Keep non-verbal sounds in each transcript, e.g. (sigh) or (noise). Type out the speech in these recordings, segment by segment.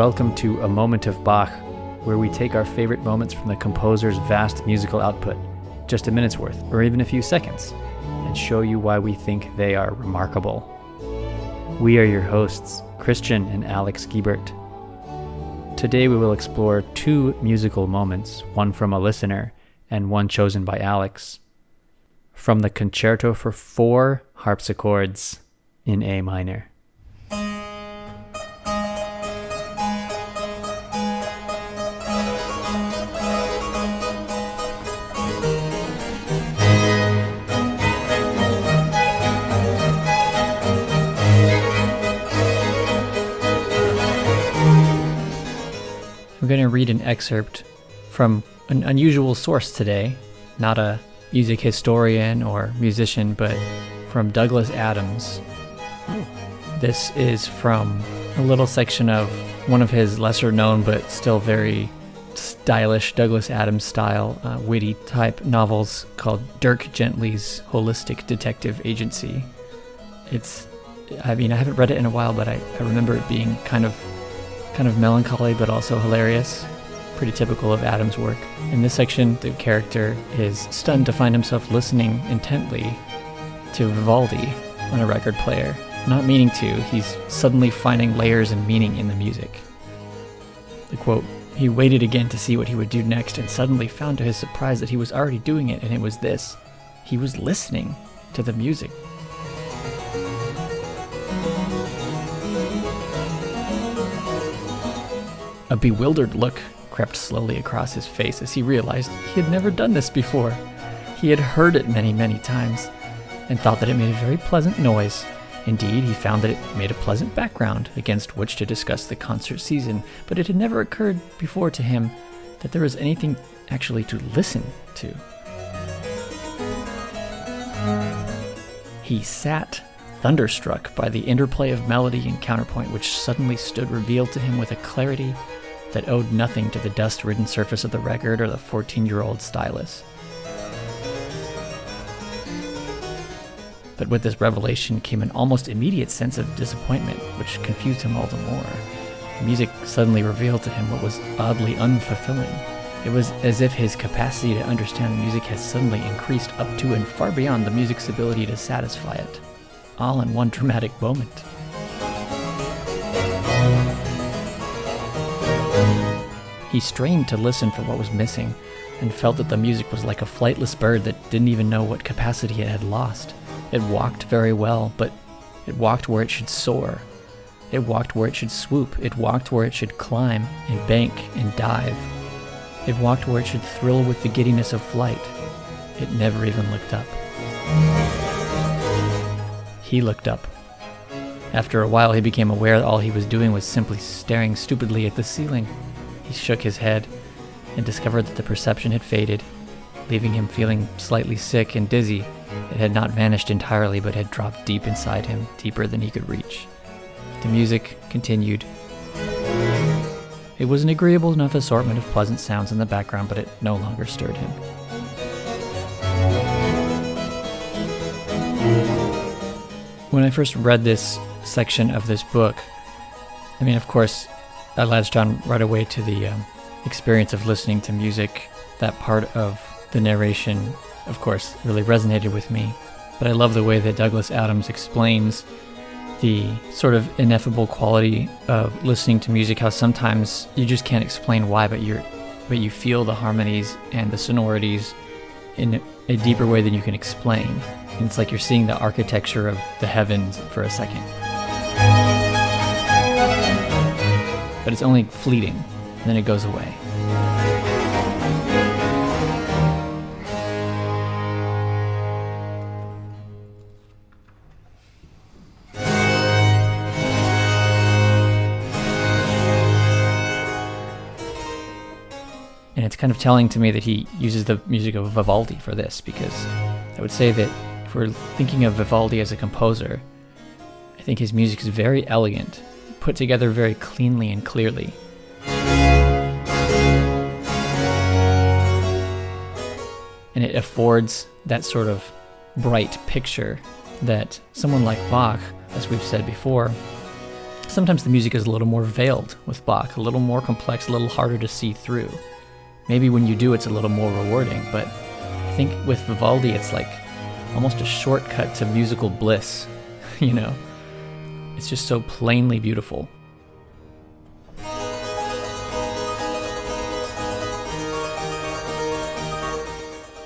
welcome to A Moment of Bach, where we take our favorite moments from the composer's vast musical output, just a minute's worth, or even a few seconds, and show you why we think they are remarkable. We are your hosts, Christian and Alex Giebert. Today we will explore two musical moments, one from a listener and one chosen by Alex, from the Concerto for Four Harpsichords in A minor. Going to read an excerpt from an unusual source today, not a music historian or musician, but from Douglas Adams. This is from a little section of one of his lesser known but still very stylish Douglas Adams style, uh, witty type novels called Dirk Gently's Holistic Detective Agency. It's, I mean, I haven't read it in a while, but I, I remember it being kind of kind of melancholy but also hilarious. Pretty typical of Adams' work. In this section, the character is stunned to find himself listening intently to Vivaldi on a record player. Not meaning to, he's suddenly finding layers and meaning in the music. The quote He waited again to see what he would do next and suddenly found to his surprise that he was already doing it, and it was this he was listening to the music. A bewildered look crept slowly across his face as he realized he had never done this before. He had heard it many, many times and thought that it made a very pleasant noise. Indeed, he found that it made a pleasant background against which to discuss the concert season, but it had never occurred before to him that there was anything actually to listen to. He sat thunderstruck by the interplay of melody and counterpoint which suddenly stood revealed to him with a clarity that owed nothing to the dust ridden surface of the record or the 14 year old stylus. But with this revelation came an almost immediate sense of disappointment, which confused him all the more. Music suddenly revealed to him what was oddly unfulfilling. It was as if his capacity to understand music had suddenly increased up to and far beyond the music's ability to satisfy it, all in one dramatic moment. He strained to listen for what was missing and felt that the music was like a flightless bird that didn't even know what capacity it had lost. It walked very well, but it walked where it should soar. It walked where it should swoop. It walked where it should climb and bank and dive. It walked where it should thrill with the giddiness of flight. It never even looked up. He looked up. After a while, he became aware that all he was doing was simply staring stupidly at the ceiling. He shook his head and discovered that the perception had faded, leaving him feeling slightly sick and dizzy. It had not vanished entirely, but had dropped deep inside him, deeper than he could reach. The music continued. It was an agreeable enough assortment of pleasant sounds in the background, but it no longer stirred him. When I first read this section of this book, I mean, of course, I latched on right away to the um, experience of listening to music. That part of the narration, of course, really resonated with me. But I love the way that Douglas Adams explains the sort of ineffable quality of listening to music. How sometimes you just can't explain why, but you're, but you feel the harmonies and the sonorities in a deeper way than you can explain. And it's like you're seeing the architecture of the heavens for a second. But it's only fleeting, and then it goes away. And it's kind of telling to me that he uses the music of Vivaldi for this, because I would say that if we're thinking of Vivaldi as a composer, I think his music is very elegant put together very cleanly and clearly. And it affords that sort of bright picture that someone like Bach, as we've said before, Sometimes the music is a little more veiled with Bach, a little more complex, a little harder to see through. Maybe when you do, it's a little more rewarding, but I think with Vivaldi, it's like almost a shortcut to musical bliss, (laughs) you know? It's just so plainly beautiful.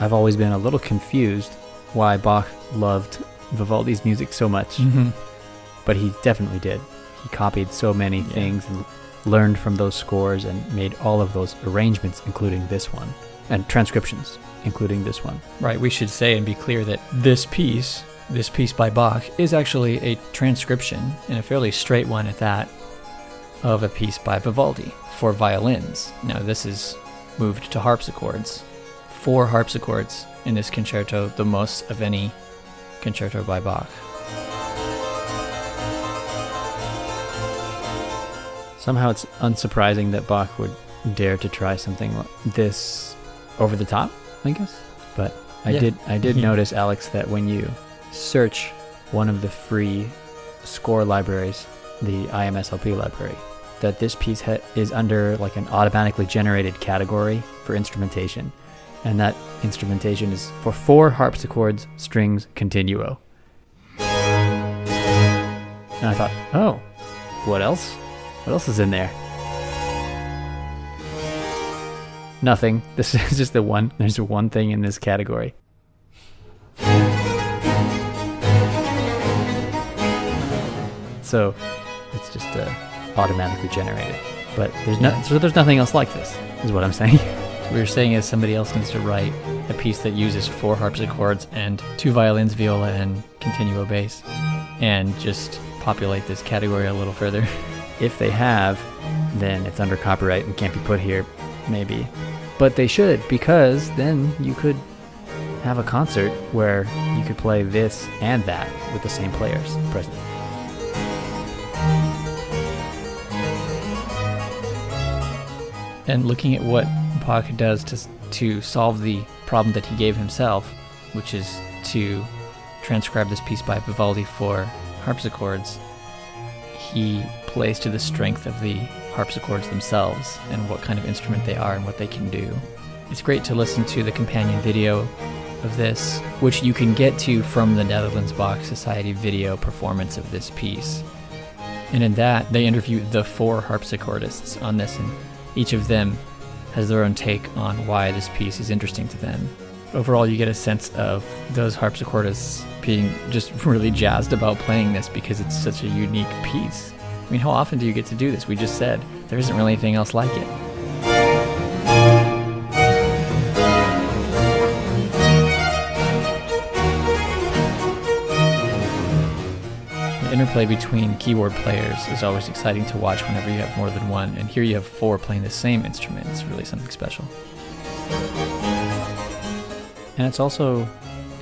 I've always been a little confused why Bach loved Vivaldi's music so much, Mm-hmm. but he definitely did. He copied so many Yeah. things and learned from those scores and made all of those arrangements, including this one, and transcriptions, including this one. Right, we should say and be clear that this piece, this piece by Bach, is actually a transcription, and a fairly straight one at that, of a piece by Vivaldi for violins. Now, this is moved to harpsichords. Four harpsichords in this concerto, the most of any concerto by Bach. Somehow it's unsurprising that Bach would dare to try something like this over the top, I guess. But I Yeah. did I did (laughs) notice Alex that when you search one of the free score libraries, the IMSLP library, that this piece ha- is under like an automatically generated category for instrumentation. And that instrumentation is for four harpsichords, strings, continuo. And I thought, oh, what else? What else is in there? Nothing. (laughs) This is just the one. There's one thing in this category. So it's just uh, automatically generated. But there's no, so there's nothing else like this. Is what I'm saying. (laughs) What We're saying is somebody else needs to write a piece that uses four harpsichords and two violins, viola, and continuo bass, and just populate this category a little further. (laughs) if they have, then it's under copyright and can't be put here, maybe. But they should, because then you could have a concert where you could play this and that with the same players present. And looking at what Bach does to to solve the problem that he gave himself, which is to transcribe this piece by Vivaldi for harpsichords, he plays to the strength of the harpsichords themselves and what kind of instrument they are and what they can do. It's great to listen to the companion video of this, which you can get to from the Netherlands Bach Society video performance of this piece. And in that, they interview the four harpsichordists on this, and each of them has their own take on why this piece is interesting to them. Overall, you get a sense of those harpsichordists being just (laughs) really jazzed about playing this because it's such a unique piece. I mean, how often do you get to do this? We just said there isn't really anything else like it. Interplay between keyboard players is always exciting to watch whenever you have more than one, and here you have four playing the same instrument. It's really something special. And it's also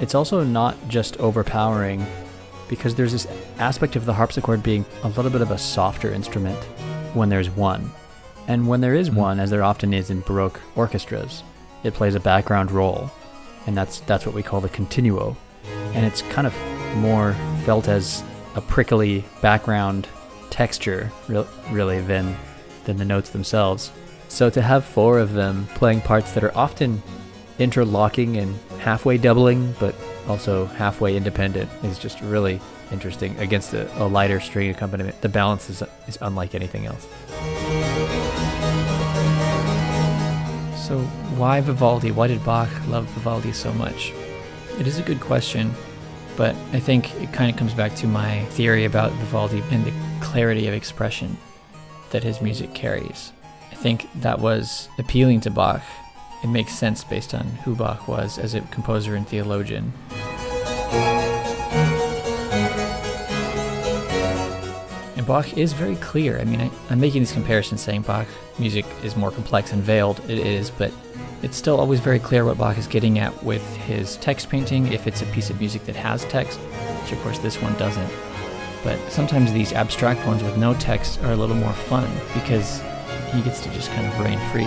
it's also not just overpowering because there's this aspect of the harpsichord being a little bit of a softer instrument when there's one. And when there is Mhm. one, as there often is in Baroque orchestras, it plays a background role. And that's that's what we call the continuo. And it's kind of more felt as a prickly background texture re- really than than the notes themselves. So to have four of them playing parts that are often interlocking and halfway doubling, but also halfway independent is just really interesting against a, a lighter string accompaniment. The balance is, is unlike anything else. So, why Vivaldi? Why did Bach love Vivaldi so much? It is a good question, but I think it kind of comes back to my theory about Vivaldi and the clarity of expression that his music carries. I think that was appealing to Bach. It makes sense based on who Bach was as a composer and theologian. And Bach is very clear. I mean, I, I'm making these comparisons saying Bach music is more complex and veiled. It is, but it's still always very clear what Bach is getting at with his text painting, if it's a piece of music that has text, which of course this one doesn't. But sometimes these abstract ones with no text are a little more fun because he gets to just kind of reign free.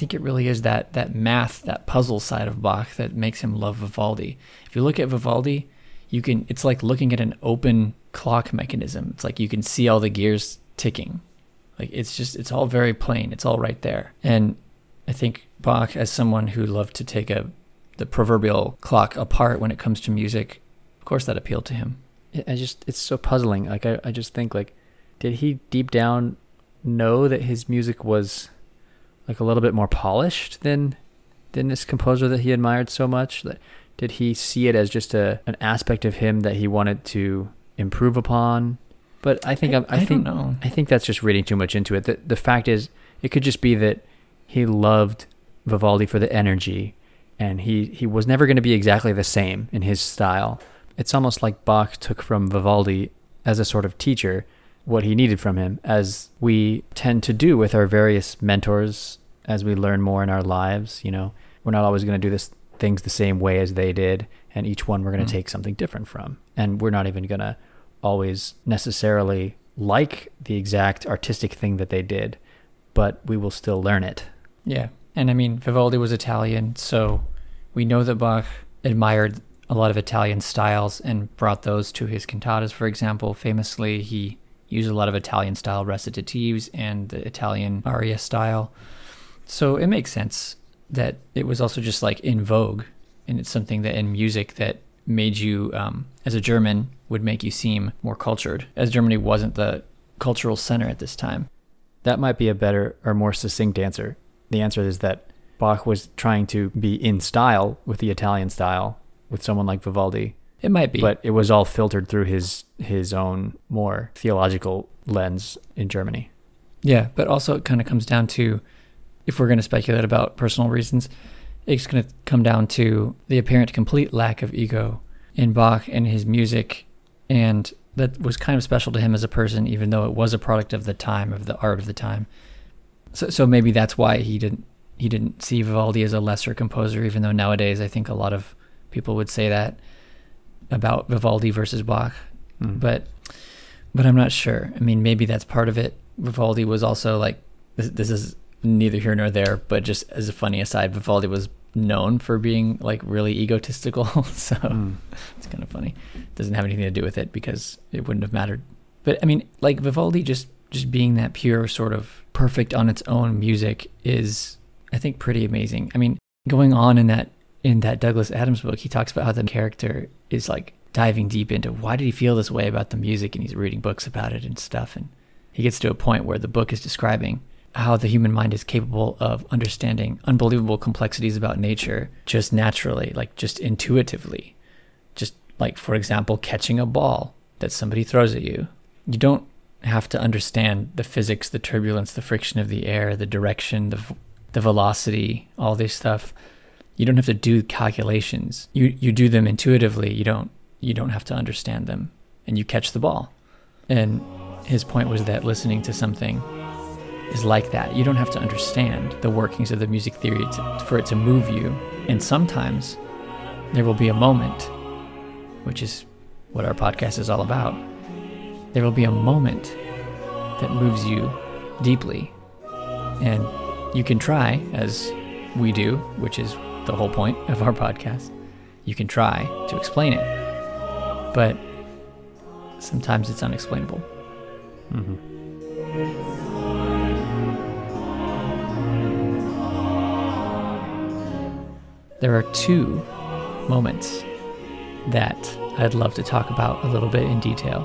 Think it really is that that math, that puzzle side of Bach that makes him love Vivaldi. If you look at Vivaldi, you can it's like looking at an open clock mechanism. It's like you can see all the gears ticking. Like it's just it's all very plain. It's all right there. And I think Bach as someone who loved to take a the proverbial clock apart when it comes to music, of course that appealed to him. I just it's so puzzling. Like I, I just think like did he deep down know that his music was like a little bit more polished than than this composer that he admired so much? Did he see it as just a an aspect of him that he wanted to improve upon? But I think I, I, I think. I think that's just reading too much into it. The the fact is, it could just be that he loved Vivaldi for the energy, and he he was never going to be exactly the same in his style. It's almost like Bach took from Vivaldi as a sort of teacher what he needed from him, as we tend to do with our various mentors as we learn more in our lives. You know, we're not always going to do this things the same way as they did, and each one we're going to Mm. take something different from, and we're not even going to always necessarily like the exact artistic thing that they did, but we will still learn it. Yeah. And I mean, Vivaldi was Italian, so we know that Bach admired a lot of Italian styles and brought those to his cantatas, for example. Famously, he used a lot of Italian style recitatives and the Italian aria style. So it makes sense that it was also just like in vogue. And it's something that in music that made you, um, as a German, would make you seem more cultured, as Germany wasn't the cultural center at this time. That might be a better or more succinct answer. The answer is that Bach was trying to be in style with the Italian style with someone like Vivaldi, It might be. but it was all filtered through his his own more theological lens in Germany. Yeah, but also it kind of comes down to if we're going to speculate about personal reasons, it's going to come down to the apparent complete lack of ego in Bach and his music. And that was kind of special to him as a person, even though it was a product of the time, of the art of the time. So, so maybe that's why he didn't he didn't see Vivaldi as a lesser composer, even though nowadays I think a lot of people would say that about Vivaldi versus Bach Mm. but but I'm not sure. I mean, maybe that's part of it. Vivaldi was also like this, this is neither here nor there, but just as a funny aside, Vivaldi was known for being like really egotistical, (laughs) so Mm. it's kind of funny. Doesn't have anything to do with it because it wouldn't have mattered. But I mean, like Vivaldi just just being that pure sort of perfect on its own music is I think pretty amazing. I mean, going on in that in that Douglas Adams book, he talks about how the character is like diving deep into why did he feel this way about the music and he's reading books about it and stuff and he gets to a point where the book is describing how the human mind is capable of understanding unbelievable complexities about nature just naturally, like just intuitively. Just like, for example, catching a ball that somebody throws at you. You don't have to understand the physics, the turbulence, the friction of the air, the direction, the, the velocity, all this stuff. You don't have to do calculations. You, you do them intuitively. You don't, you don't have to understand them and you catch the ball. And his point was that listening to something is like that. You don't have to understand the workings of the music theory to, for it to move you. And sometimes there will be a moment, which is what our podcast is all about. There will be a moment that moves you deeply. And you can try, as we do, which is the whole point of our podcast. You can try to explain it. But sometimes it's unexplainable. hmm There are two moments that I'd love to talk about a little bit in detail.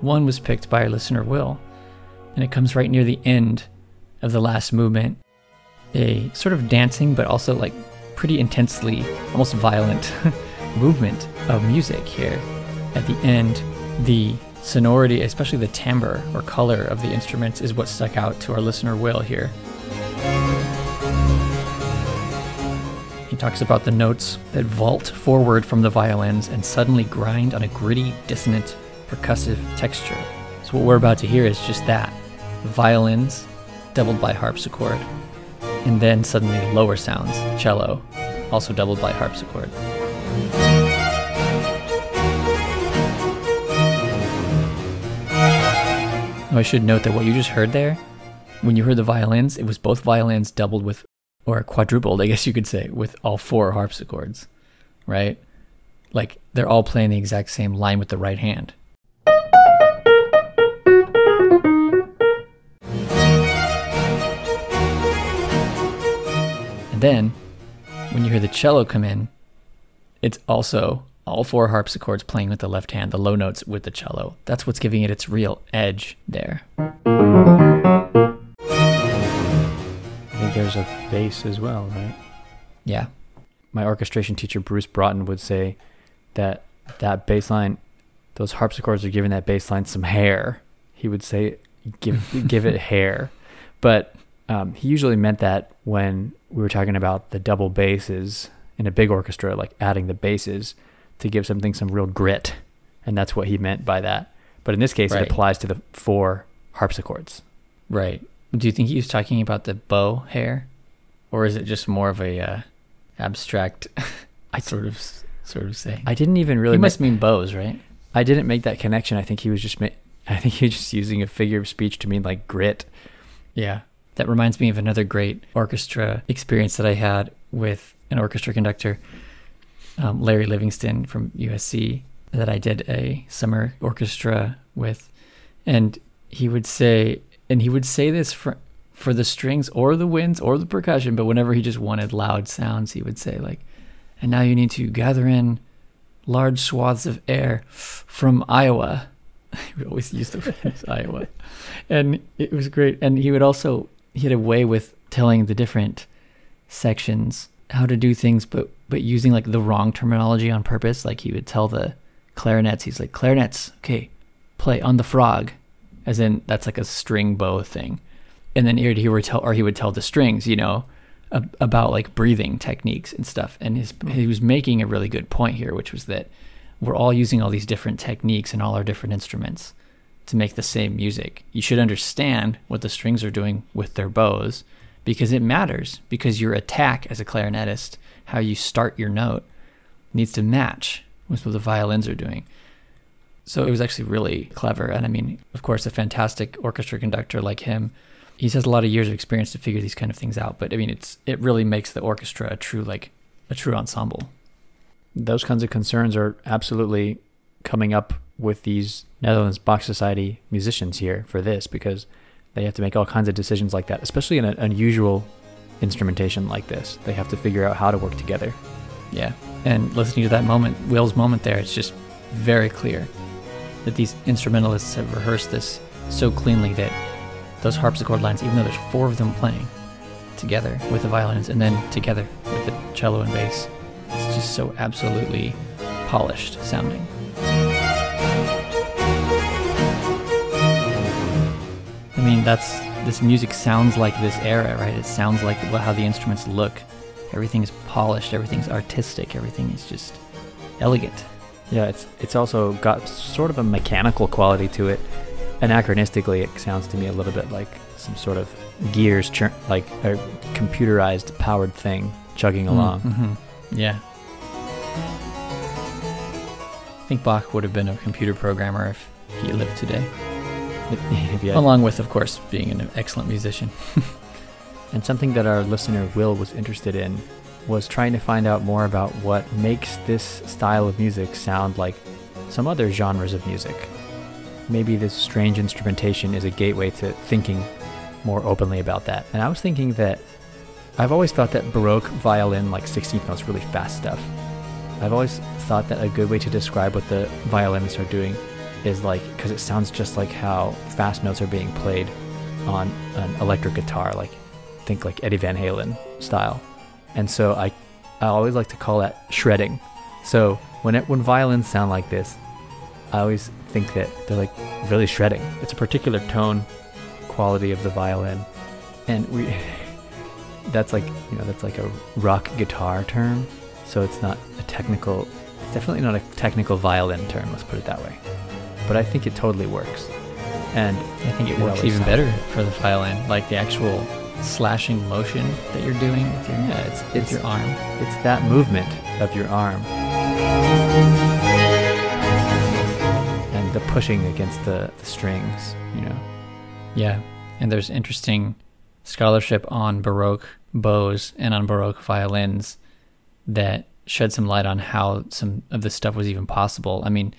One was picked by our listener Will, and it comes right near the end of the last movement. A sort of dancing, but also like pretty intensely, almost violent (laughs) movement of music here. At the end, the sonority, especially the timbre or color of the instruments, is what stuck out to our listener Will here. Talks about the notes that vault forward from the violins and suddenly grind on a gritty, dissonant, percussive texture. So, what we're about to hear is just that violins doubled by harpsichord, and then suddenly lower sounds, cello, also doubled by harpsichord. Oh, I should note that what you just heard there, when you heard the violins, it was both violins doubled with or quadrupled, I guess you could say, with all four harpsichords, right? Like they're all playing the exact same line with the right hand. And then when you hear the cello come in, it's also all four harpsichords playing with the left hand, the low notes with the cello. That's what's giving it its real edge there. Think there's a bass as well, right? Yeah. My orchestration teacher Bruce Broughton would say that that bass line, those harpsichords are giving that bass line some hair. He would say, "Give (laughs) give it hair," but um, he usually meant that when we were talking about the double basses in a big orchestra, like adding the basses to give something some real grit, and that's what he meant by that. But in this case, Right. it applies to the four harpsichords. Right. Do you think he was talking about the bow hair, or is it just more of a uh, abstract I (laughs) sort of sort of say? I didn't even really. he ma- must mean bows, right? I didn't make that connection. I think he was just. Ma- I think he was just using a figure of speech to mean like grit. Yeah. That reminds me of another great orchestra experience that I had with an orchestra conductor, um, Larry Livingston from USC, that I did a summer orchestra with. And he would say, and he would say this for, for the strings or the winds or the percussion, but whenever he just wanted loud sounds, he would say, like, and now you need to gather in large swaths of air from Iowa. (laughs) we always used the phrase (laughs) Iowa. And it was great. And he would also, he had a way with telling the different sections how to do things, but, but using like the wrong terminology on purpose. Like he would tell the clarinets, he's like, clarinets, okay, play on the frog. As in, that's like a string bow thing. And then he would, tell, or he would tell the strings, you know, about like breathing techniques and stuff. And his, hmm. he was making a really good point here, which was that we're all using all these different techniques and all our different instruments to make the same music. You should understand what the strings are doing with their bows because it matters because your attack as a clarinetist, how you start your note needs to match with what the violins are doing. So it was actually really clever and I mean, of course, a fantastic orchestra conductor like him he has a lot of years of experience to figure these kind of things out, but I mean, it's it really makes the orchestra a true like a true ensemble. Those kinds of concerns are absolutely coming up with these Netherlands Bach Society musicians here for this because they have to make all kinds of decisions like that, especially in an unusual instrumentation like this. They have to figure out how to work together. Yeah. And listening to that moment, Will's moment there, it's just very clear that these instrumentalists have rehearsed this so cleanly that those harpsichord lines, even though there's four of them playing together with the violins and then together with the cello and bass, it's just so absolutely polished sounding. I mean, that's this music sounds like this era, right? It sounds like how the instruments look. Everything is polished, everything's artistic, everything is just elegant. Yeah, it's it's also got sort of a mechanical quality to it. Anachronistically, it sounds to me a little bit like some sort of gears, like a computerized powered thing chugging along. hmm Yeah. I think Bach would have been a computer programmer if he lived today, (laughs) had- along with, of course, being an excellent musician. (laughs) And something that our listener Will was interested in was trying to find out more about what makes this style of music sound like some other genres of music. Maybe this strange instrumentation is a gateway to thinking more openly about that. And I was thinking that I've always thought that Baroque violin, like 16th notes, really fast stuff. I've always thought that a good way to describe what the violinists are doing is like, because it sounds just like how fast notes are being played on an electric guitar, like think like Eddie Van Halen style. And so I, I always like to call that shredding. So when it, when violins sound like this, I always think that they're like really shredding. It's a particular tone quality of the violin, and we (laughs) that's like you know that's like a rock guitar term. So it's not a technical. It's definitely not a technical violin term. Let's put it that way. But I think it totally works. And I think it It works even better for the violin, like the actual slashing motion that you're doing with your, Yeah, it's- it's- your arm. It's that movement of your arm and the pushing against the, the strings, you know. Yeah, and there's interesting scholarship on Baroque bows and on Baroque violins that shed some light on how some of this stuff was even possible. I mean,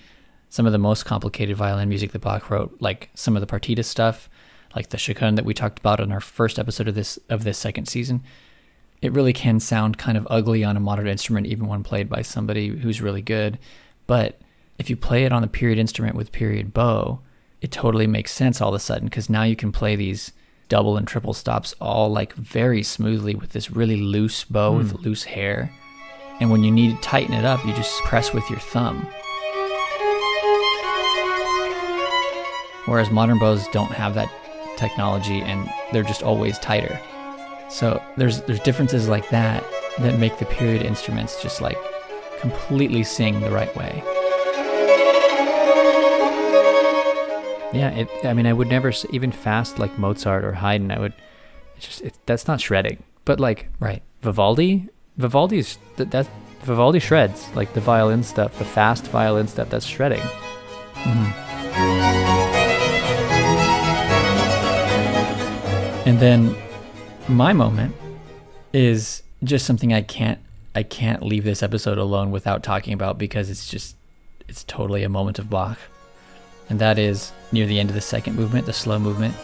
some of the most complicated violin music that Bach wrote, like some of the partita stuff, like the chaconne that we talked about in our first episode of this of this second season, it really can sound kind of ugly on a modern instrument, even when played by somebody who's really good. But if you play it on a period instrument with period bow, it totally makes sense all of a sudden because now you can play these double and triple stops all like very smoothly with this really loose bow mm. with hmm. loose hair. And when you need to tighten it up, you just press with your thumb. Whereas modern bows don't have that technology and they're just always tighter. So there's there's differences like that that make the period instruments just like completely sing the right way. Yeah, it, I mean, I would never even fast like Mozart or Haydn. I would just it, that's not shredding. But like right, Vivaldi, Vivaldi's that, that Vivaldi shreds like the violin stuff, the fast violin stuff. That's shredding. Mm-hmm. And then my moment is just something I can't I can't leave this episode alone without talking about because it's just it's totally a moment of Bach. And that is near the end of the second movement, the slow movement.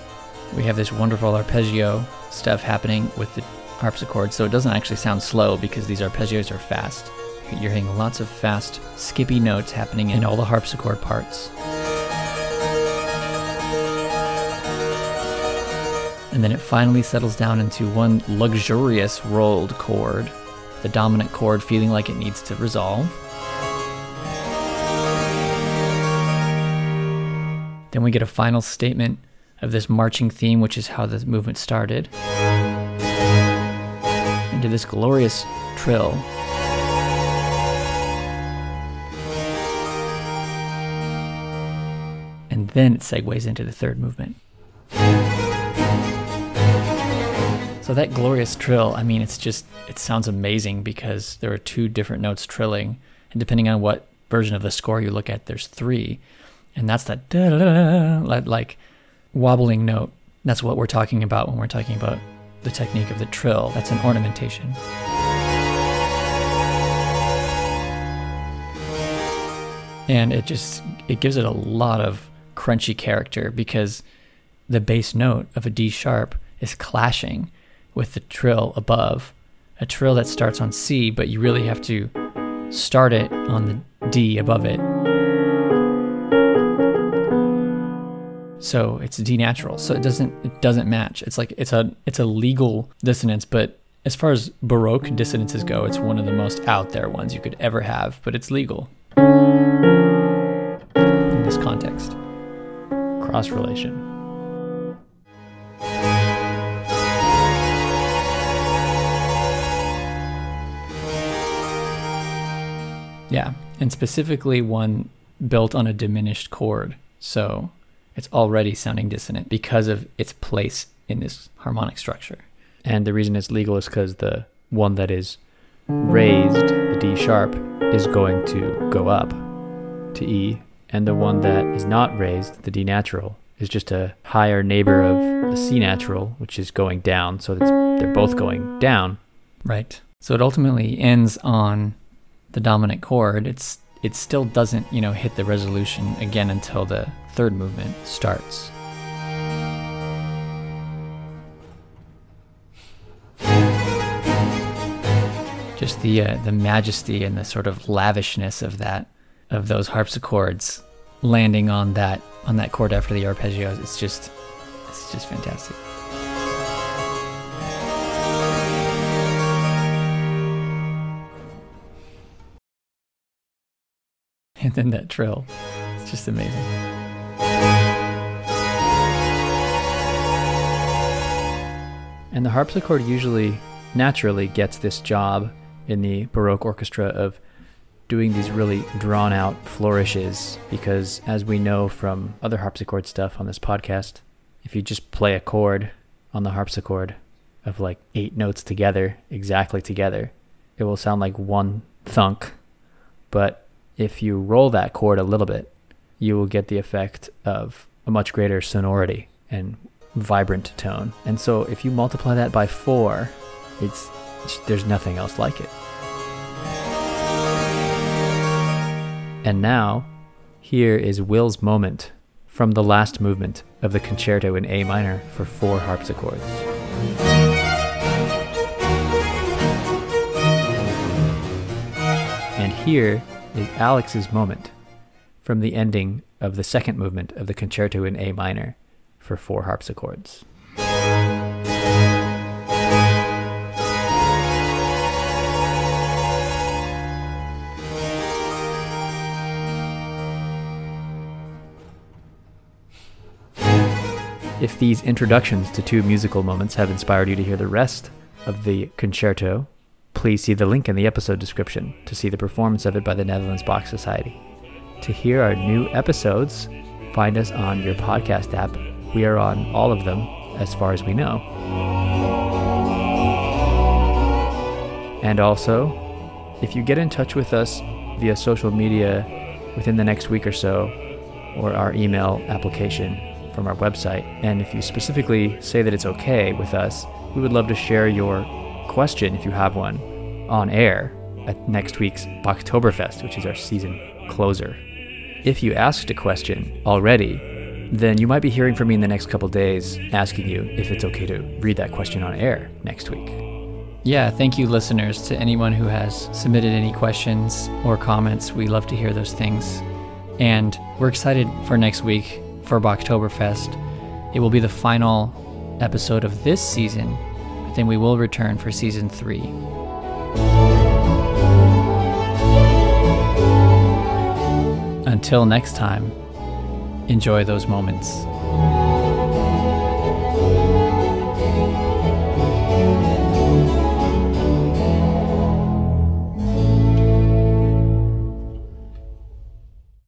We have this wonderful arpeggio stuff happening with the harpsichord, so it doesn't actually sound slow because these arpeggios are fast. You're hearing lots of fast, skippy notes happening in all the harpsichord parts. And then it finally settles down into one luxurious rolled chord, the dominant chord feeling like it needs to resolve. Then we get a final statement of this marching theme, which is how the movement started, into this glorious trill. And then it segues into the third movement. So that glorious trill, I mean, it's just it sounds amazing because there are two different notes trilling, and depending on what version of the score you look at, there's three, and that's that like wobbling note. That's what we're talking about when we're talking about the technique of the trill. That's an ornamentation. And it just it gives it a lot of crunchy character because the bass note of a D sharp is clashing with the trill above, a trill that starts on C, but you really have to start it on the D above it. So it's D natural. So it doesn't it doesn't match. It's like it's a it's a legal dissonance, but as far as baroque dissonances go, it's one of the most out there ones you could ever have, but it's legal in this context. Cross relation. Yeah, and specifically one built on a diminished chord. So it's already sounding dissonant because of its place in this harmonic structure. And the reason it's legal is because the one that is raised, the D sharp, is going to go up to E, and the one that is not raised, the D natural, is just a higher neighbor of the C natural, which is going down. So they're both going down. Right. So it ultimately ends on the dominant chord, it's it still doesn't, you know, hit the resolution again until the third movement starts. Just the uh, the majesty and the sort of lavishness of that of those harpsichords landing on that on that chord after the arpeggios. It's just it's just fantastic. (laughs) and then that trill. It's just amazing. And the harpsichord usually naturally gets this job in the Baroque orchestra of doing these really drawn out flourishes because, as we know from other harpsichord stuff on this podcast, if you just play a chord on the harpsichord of like eight notes together, exactly together, it will sound like one thunk. But if you roll that chord a little bit, you will get the effect of a much greater sonority and vibrant tone. And so if you multiply that by four, It's, it's there's nothing else like it. And now, here is Will's moment from the last movement of the concerto in A minor for four harpsichords. And here is Alex's moment from the ending of the second movement of the concerto in A minor for four harpsichords. If these introductions to two musical moments have inspired you to hear the rest of the concerto, please see the link in the episode description to see the performance of it by the Netherlands Bach Society. To hear our new episodes, find us on your podcast app. We are on all of them, as far as we know. And also, if you get in touch with us via social media within the next week or so, or our email application from our website, and if you specifically say that it's okay with us, we would love to share your question, if you have one, on air at next week's Bachtoberfest, which is our season closer. If you asked a question already, then you might be hearing from me in the next couple days asking you if it's okay to read that question on air next week. Yeah, thank you, listeners, to anyone who has submitted any questions or comments. We love to hear those things. And we're excited for next week for Bachtoberfest. It will be the final episode of this season, then we will return for season three. Until next time, enjoy those moments.